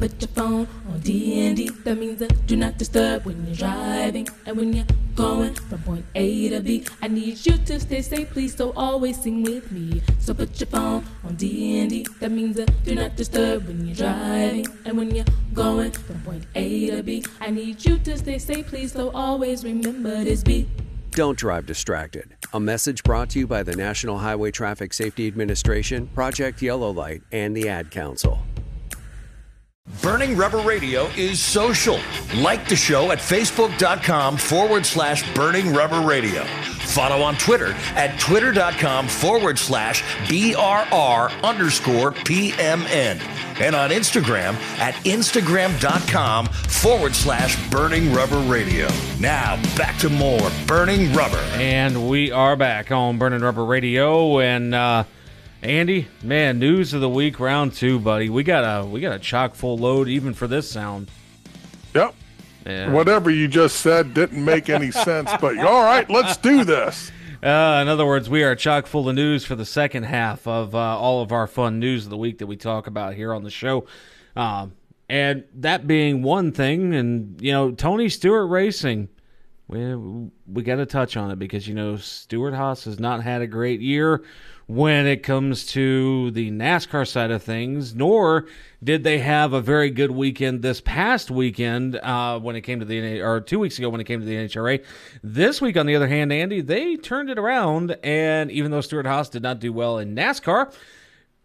Put your phone on DND. That means that do not disturb when you're driving and when you're going from point A to B. I need you to stay safe, please. So always sing with me. So put your phone on DND. That means that do not disturb when you're driving and when you're going from point A to B. I need you to stay safe, please. So always remember this beat. Don't drive distracted. A message brought to you by the National Highway Traffic Safety Administration, Project Yellow Light, and the Ad Council. Burning Rubber Radio is social. Like the show at facebook.com forward slash burning rubber radio. Follow on Twitter at twitter.com forward slash BRR underscore PMN. And on Instagram at instagram.com forward slash burning rubber radio. Now back to more Burning Rubber. And we are back on Burning Rubber Radio. And, uh, Andy, man, news of the week, round two, buddy. We got a we got a chock full load even for this sound. Yep. Yeah. Whatever you just said didn't make any sense, but all right, let's do this. Uh, in other words, we are chock full of news for the second half of uh, all of our fun news of the week that we talk about here on the show. Um, and that being one thing, and you know, Tony Stewart Racing, we we got to touch on it because you know Stewart Haas has not had a great year when it comes to the NASCAR side of things, nor did they have a very good weekend this past weekend uh, when it came to the or two weeks ago when it came to the NHRA. This week, on the other hand, Andy, they turned it around, and even though Stewart Haas did not do well in NASCAR,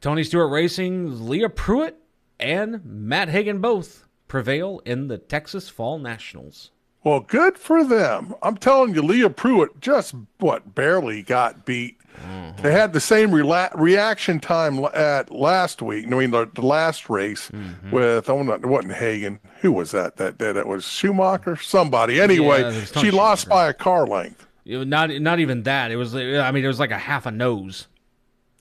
Tony Stewart Racing, Leah Pruett, and Matt Hagan both prevail in the Texas Fall Nationals. Well, good for them. I'm telling you, Leah Pruett just what barely got beat Mm-hmm. They had the same rela- reaction time at last week. I mean, the, the last race mm-hmm. with oh, not, it wasn't Hagan. Who was that? That that, that was Schumacher. Somebody. Anyway, yeah, she Schumacher. lost by a car length. It, not not even that. It was. I mean, it was like a half a nose.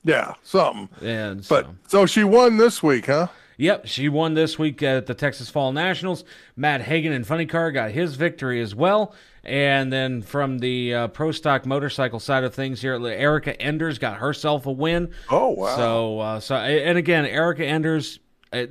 Yeah, something. And but so she won this week, huh? Yep, she won this week at the Texas Fall Nationals. Matt Hagan and Funny Car got his victory as well. And then from the uh, pro stock motorcycle side of things here, Erica Enders got herself a win. Oh wow! So uh, so and again, Erica Enders, uh,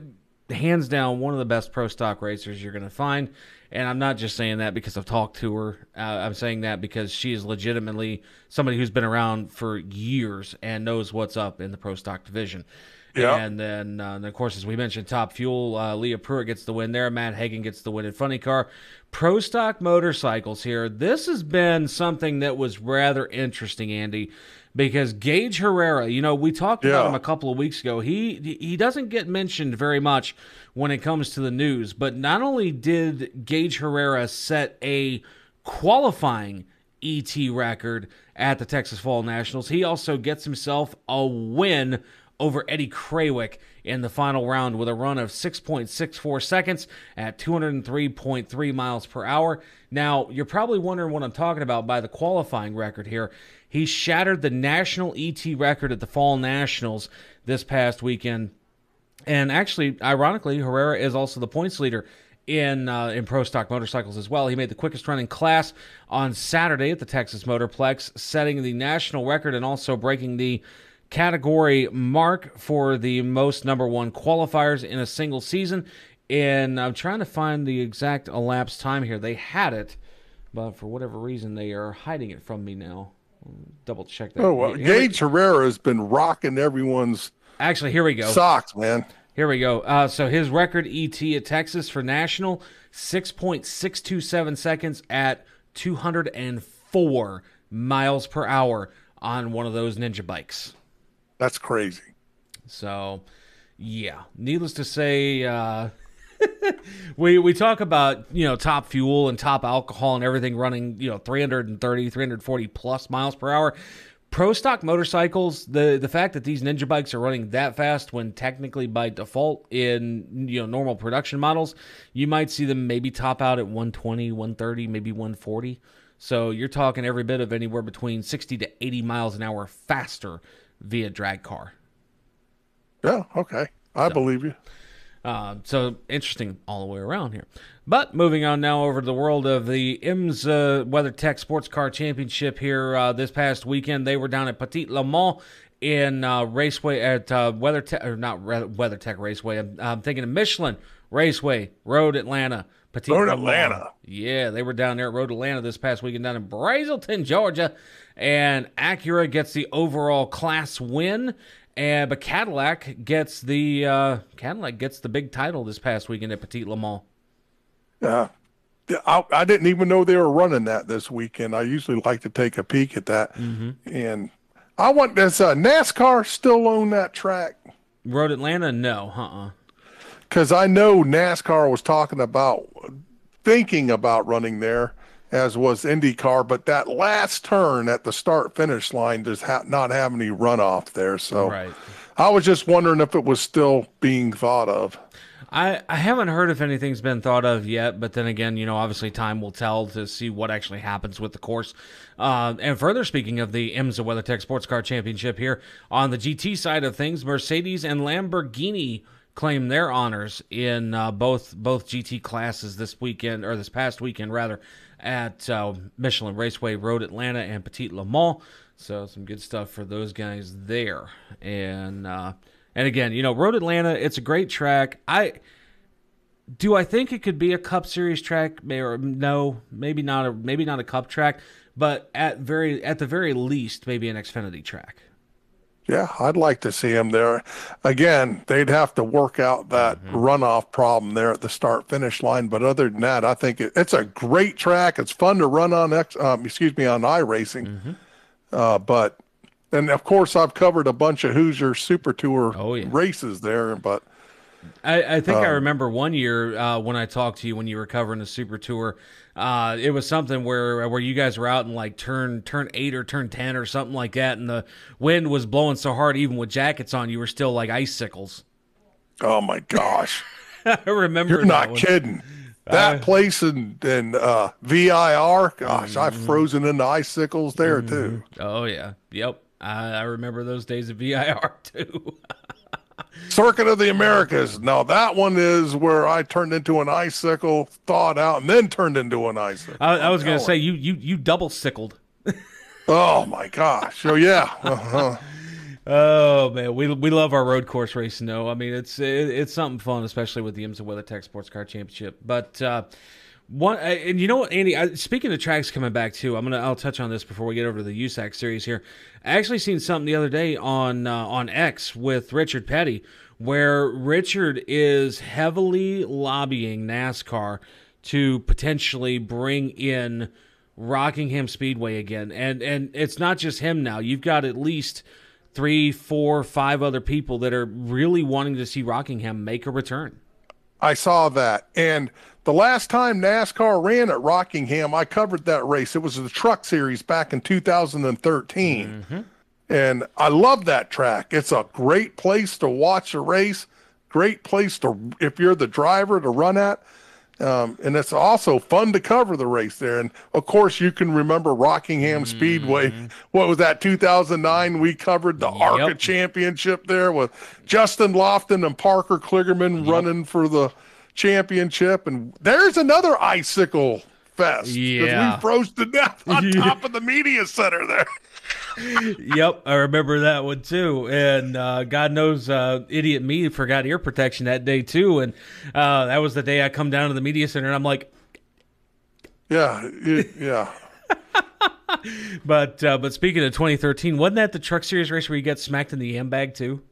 hands down, one of the best pro stock racers you're going to find. And I'm not just saying that because I've talked to her. Uh, I'm saying that because she is legitimately somebody who's been around for years and knows what's up in the pro stock division. Yeah. And then, uh, and of course, as we mentioned, Top Fuel, uh, Leah Pruett gets the win there. Matt Hagan gets the win at Funny Car. Pro Stock Motorcycles here. This has been something that was rather interesting, Andy, because Gage Herrera, you know, we talked yeah. about him a couple of weeks ago. He he doesn't get mentioned very much when it comes to the news, but not only did Gage Herrera set a qualifying ET record at the Texas Fall Nationals, he also gets himself a win over Eddie Krawiec in the final round with a run of 6.64 seconds at 203.3 miles per hour. Now, you're probably wondering what I'm talking about by the qualifying record here. He shattered the national ET record at the Fall Nationals this past weekend. And actually, ironically, Herrera is also the points leader in uh, in pro stock motorcycles as well. He made the quickest running class on Saturday at the Texas Motorplex, setting the national record and also breaking the category mark for the most number one qualifiers in a single season. And I'm trying to find the exact elapsed time here. They had it, but for whatever reason, they are hiding it from me now. Double check that. Oh, well, Gage Herrera has been rocking everyone's Actually, here we go. socks, man. Here we go. Uh, so his record ET at Texas for national, 6.627 seconds at 204 miles per hour on one of those ninja bikes. That's crazy. So, yeah. Needless to say, uh, we we talk about you know top fuel and top alcohol and everything running you know 330 340 plus miles per hour pro stock motorcycles the the fact that these ninja bikes are running that fast when technically by default in you know normal production models you might see them maybe top out at 120 130 maybe 140 so you're talking every bit of anywhere between 60 to 80 miles an hour faster via drag car Yeah, okay. I believe you. uh, so interesting all the way around here. But moving on now over to the world of the IMSA WeatherTech Sports Car Championship here uh, this past weekend. They were down at Petit Le Mans in uh, Raceway at uh, WeatherTech, or not Re- WeatherTech Raceway. I'm, I'm thinking of Michelin Raceway, Road Atlanta. Petit Road Atlanta. Yeah, they were down there at Road Atlanta this past weekend down in Braselton, Georgia. And Acura gets the overall class win. And but Cadillac gets the uh, Cadillac gets the big title this past weekend at Petit Le Mans. Yeah. Yeah, I, I didn't even know they were running that this weekend. I usually like to take a peek at that. And I want does uh, NASCAR still own that track? Road Atlanta, no, uh-uh. Because I know NASCAR was talking about thinking about running there, as was IndyCar, but that last turn at the start finish line does ha- not have any runoff there. So Right. I was just wondering if it was still being thought of. I, I haven't heard if anything's been thought of yet, but then again, you know, obviously time will tell to see what actually happens with the course. Uh, and further speaking of the IMSA WeatherTech Sports Car Championship here, on the GT side of things, Mercedes and Lamborghini claim their honors in uh, both both GT classes this weekend or this past weekend rather at uh, Michelin Raceway Road Atlanta and Petit Le Mans. So some good stuff for those guys there. And uh, and again, you know, Road Atlanta, it's a great track. I do I think it could be a Cup Series track? May or no, maybe not a maybe not a Cup track, but at very at the very least, maybe an Xfinity track. Yeah, I'd like to see him there. Again, they'd have to work out that runoff problem there at the start finish line. But other than that, I think it, it's a great track. It's fun to run on X, um, excuse me, on iRacing. Uh, but and of course, I've covered a bunch of Hoosier Super Tour races there. But I, I think I Um, remember one year uh, when I talked to you when you were covering the Super Tour. Uh, it was something where where you guys were out in like turn turn eight or turn ten or something like that, and the wind was blowing so hard, even with jackets on, you were still like icicles. oh my gosh, I remember. you're that not one. kidding. That Uh, place in in uh, VIR, gosh, I've Mm-hmm. frozen into icicles there too. Oh yeah, yep. I, I remember those days of VIR too. Circuit of the Americas. Now that one is where I turned into an icicle, thawed out, and then turned into an icicle. I, I was gonna Oh, say you you you double sickled. Oh my gosh! Oh yeah. Uh-huh. Oh man, we we love our road course racing. though. I mean, it's it, it's something fun, especially with the IMSA WeatherTech Sports Car Championship. But uh, one, and you know what, Andy? I, speaking of tracks coming back too, I'm gonna I'll touch on this before we get over to the USAC series here. I actually seen something the other day on uh, on X with Richard Petty, where Richard is heavily lobbying NASCAR to potentially bring in Rockingham Speedway again, and and it's not just him now. You've got at least three, four, five other people that are really wanting to see Rockingham make a return. I saw that, and the last time NASCAR ran at Rockingham, I covered that race. It was the Truck Series back in 2013. And I love that track. It's a great place to watch a race, great place to, if you're the driver, to run at. Um, and it's also fun to cover the race there. And of course, you can remember Rockingham mm-hmm. Speedway. What was that, 2009? We covered the yep. ARCA Championship there with Justin Lofton and Parker Kligerman yep. running for the championship. And there's another icicle fest. Yeah. We froze to death on top of the media center there yep, I remember that one too. And uh, God knows, uh, idiot me forgot ear protection that day too. And uh, that was the day I come down to the media center, and I'm like, yeah, yeah. but uh, but speaking of 2013, wasn't that the Truck Series race where you got smacked in the ambag too?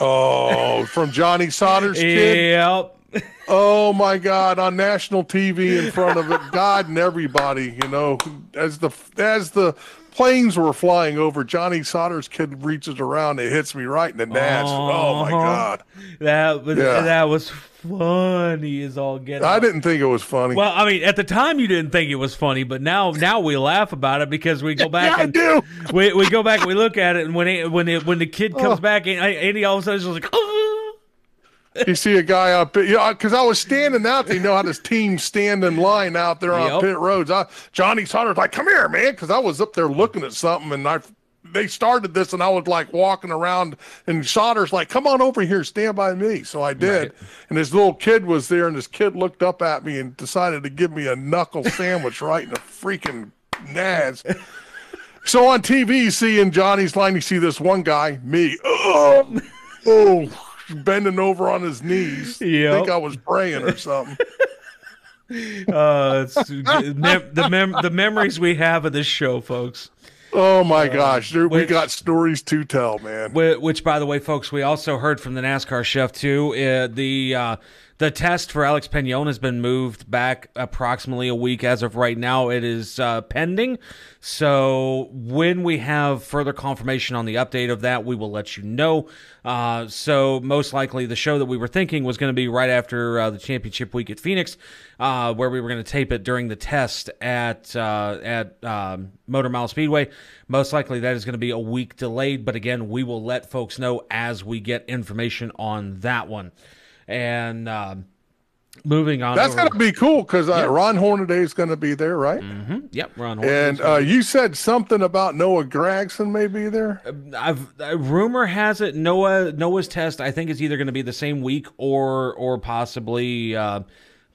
Oh, from Johnny Sauter's kid. Yep. Oh my God! On national TV in front of it, God and everybody, you know, as the as the planes were flying over, Johnny Sauter's kid reaches around and hits me right in the nads. Oh, my uh-huh. God! That was yeah. that was funny as all get. I didn't think it was funny. Well, I mean, at the time you didn't think it was funny, but now now we laugh about it because we go back yeah, and do. we we go back and we look at it, and when it, when it, when the kid comes oh. back, and Andy all of a sudden is like. Oh, you see a guy up, you know, because I was standing out there. You know how this team stand in line out there on yep. pit roads. I, Johnny Sauter's like, "Come here, man," because I was up there looking at something, and I they started this, and I was like walking around, and Sauter's like, "Come on over here, stand by me." So I did, right. and this little kid was there, and this kid looked up at me and decided to give me a knuckle sandwich right in the freaking nads. So on TV, you see in Johnny's line, you see this one guy, me. Oh, oh bending over on his knees. Yeah, think I was praying or something. uh, mem- the mem- the memories we have of this show, folks. Oh my uh, gosh, there, which, we got stories to tell, man. Which, by the way, folks, we also heard from the NASCAR chef too. Uh, the uh, the test for Alex Peñon has been moved back approximately a week as of right now. It is uh, pending. So when we have further confirmation on the update of that, we will let you know. Uh, so most likely the show that we were thinking was going to be right after uh, the championship week at Phoenix, uh, where we were going to tape it during the test at uh, at um, Motor Mile Speedway. Most likely that is going to be a week delayed. But again, we will let folks know as we get information on that one. And um, moving on, that's going to be cool because uh, Ron Hornaday is going to be there, right? Mm-hmm. Yep, Ron. Hornaday and uh, you said something about Noah Gragson may be there. Uh, I've uh, rumor has it Noah Noah's test. I think is either going to be the same week or or possibly. Uh,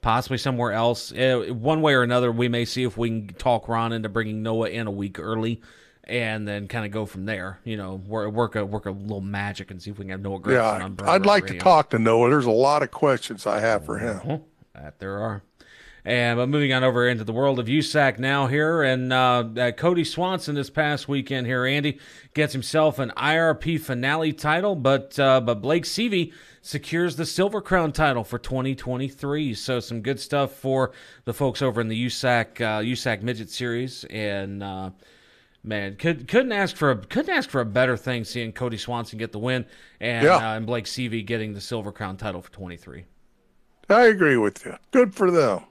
possibly somewhere else. Uh, one way or another, we may see if we can talk Ron into bringing Noah in a week early and then kind of go from there. You know, work, work a work a little magic and see if we can have Noah Gragson yeah, on. I'd like radio. to talk to Noah. There's a lot of questions I have for him. Uh-huh. That there are. And but moving on over into the world of USAC now here, and uh, uh, Kody Swanson this past weekend here, Andy gets himself an IRP finale title, but uh, but Blake Seavey secures the Silver Crown title for 2023. So some good stuff for the folks over in the USAC uh, USAC Midget Series, and uh, man, could couldn't ask for a couldn't ask for a better thing seeing Kody Swanson get the win and yeah. uh, and Blake Seavey getting the Silver Crown title for 23. I agree with you. Good for them.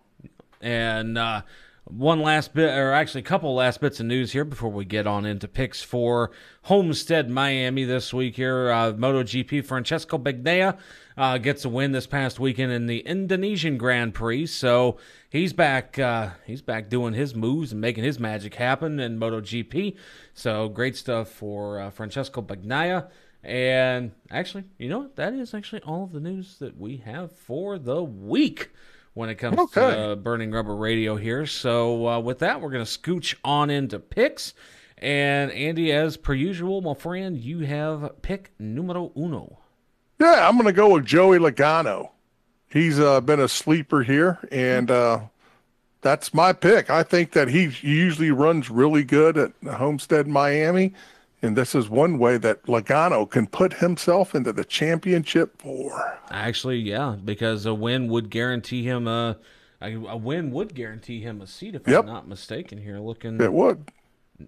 And uh, one last bit, or actually a couple last bits of news here before we get on into picks for Homestead Miami this week here. Uh, MotoGP Francesco Bagnaia uh, gets a win this past weekend in the Indonesian Grand Prix, so he's back. Uh, he's back doing his moves and making his magic happen in MotoGP. So great stuff for uh, Francesco Bagnaia. And actually, you know what? That is actually all of the news that we have for the week when it comes okay. to uh, Burning Rubber Radio here. So uh, with that, we're going to scooch on into picks. And Andy, as per usual, my friend, you have pick numero uno. Yeah, I'm going to go with Joey Logano. He's uh, been a sleeper here, and uh, that's my pick. I think that he usually runs really good at Homestead, Miami, and this is one way that Logano can put himself into the championship four. Actually, yeah, because a win would guarantee him a a win would guarantee him a seat if yep. I'm not mistaken. Here, looking, it would.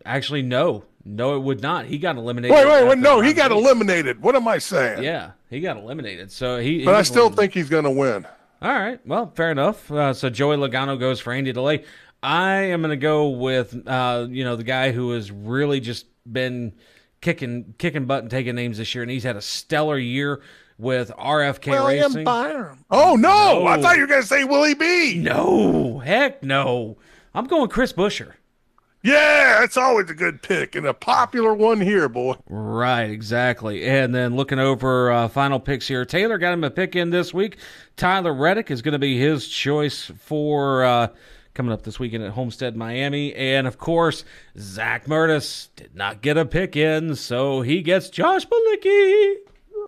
Actually, no, no, it would not. He got eliminated. Wait, wait, wait! No, he got eliminated. What am I saying? Yeah, he got eliminated. So he. But I still think he's going to win. All right. Well, fair enough. Uh, so Joey Logano goes for Andy Delay. I am going to go with, uh, you know, the guy who is really just been kicking kicking butt and taking names this year, and he's had a stellar year with RFK William Racing. Byron. Oh no. No. I thought you were gonna say Willie B. No, heck no. I'm going Chris Buescher. Yeah, it's always a good pick and a popular one here, boy. Right, exactly. And then looking over uh, final picks here, Taylor got him a pick in this week. Tyler Reddick is going to be his choice for uh, coming up this weekend at Homestead, Miami. And of course, Zach Murtis did not get a pick in, so he gets Josh Bilicki.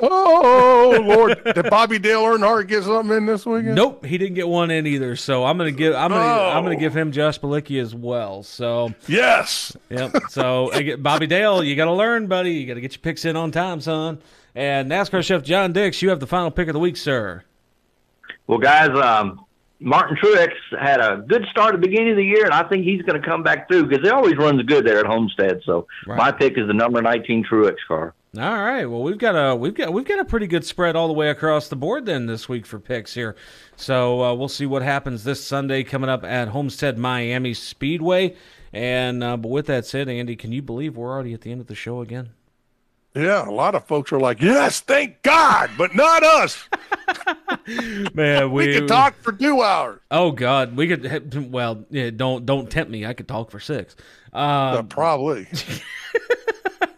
Oh Lord, did Bobby Dale Earnhardt get something in this weekend? Nope, he didn't get one in either. So I'm gonna give I'm gonna Oh. I'm gonna give him Josh Bilicki as well. So Yes. Yep. So Bobby Dale, you got to learn, buddy. You got to get your picks in on time, son. And NASCAR chef John Dix, you have the final pick of the week, sir. Well, guys, um, Martin Truex had a good start at the beginning of the year, and I think he's going to come back through because he always runs good there at Homestead. So my pick is the number 19 Truex car. All right. Well, we've got a we've got we've got a pretty good spread all the way across the board then this week for picks here. So uh, we'll see what happens this Sunday coming up at Homestead Miami Speedway. And uh, but with that said, Andy, can you believe we're already at the end of the show again? Yeah, a lot of folks are like, "Yes, thank God," but not us. Man, We we, could talk for two hours. Oh God, we could. Well, yeah, don't don't tempt me. I could talk for six. Um, Uh, probably.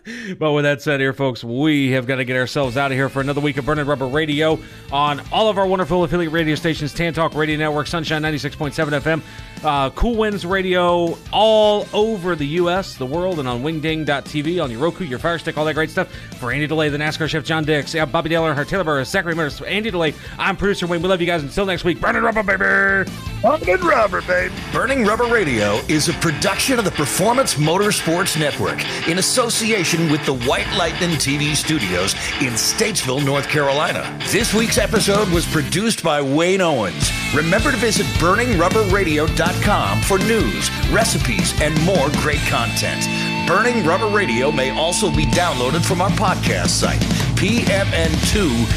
But with that said, here, folks, we have got to get ourselves out of here for another week of Burning Rubber Radio on all of our wonderful affiliate radio stations Tan Talk Radio Network, Sunshine 96.7 FM, uh, Cool Winds Radio, all over the U.S., the world, and on wingding.tv, on your Roku, your Fire Stick, all that great stuff. For Andy DeLay, the NASCAR chef John Dix, yeah, Bobby Dale Earnhardt, Taylor Burris, Zachary Murders, Andy DeLay, I'm producer Wayne. We love you guys. Until next week, Burning Rubber, baby! Burning Rubber, baby! Burning Rubber Radio is a production of the Performance Motorsports Network in association with the White Lightning TV studios in Statesville, North Carolina. This week's episode was produced by Wayne Owens. Remember to visit burningrubberradio.com for news, recipes, and more great content. Burning Rubber Radio may also be downloaded from our podcast site, pmn2.com,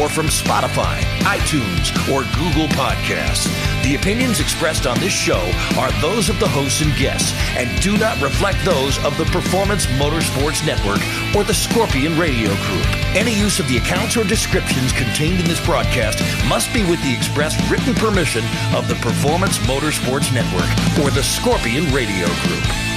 or from Spotify, iTunes, or Google Podcasts. The opinions expressed on this show are those of the hosts and guests and do not reflect those of the Performance Motorsports Network or the Scorpion Radio Group. Any use of the accounts or descriptions contained in this broadcast must be with the express written permission of the Performance Motorsports Network or the Scorpion Radio Group.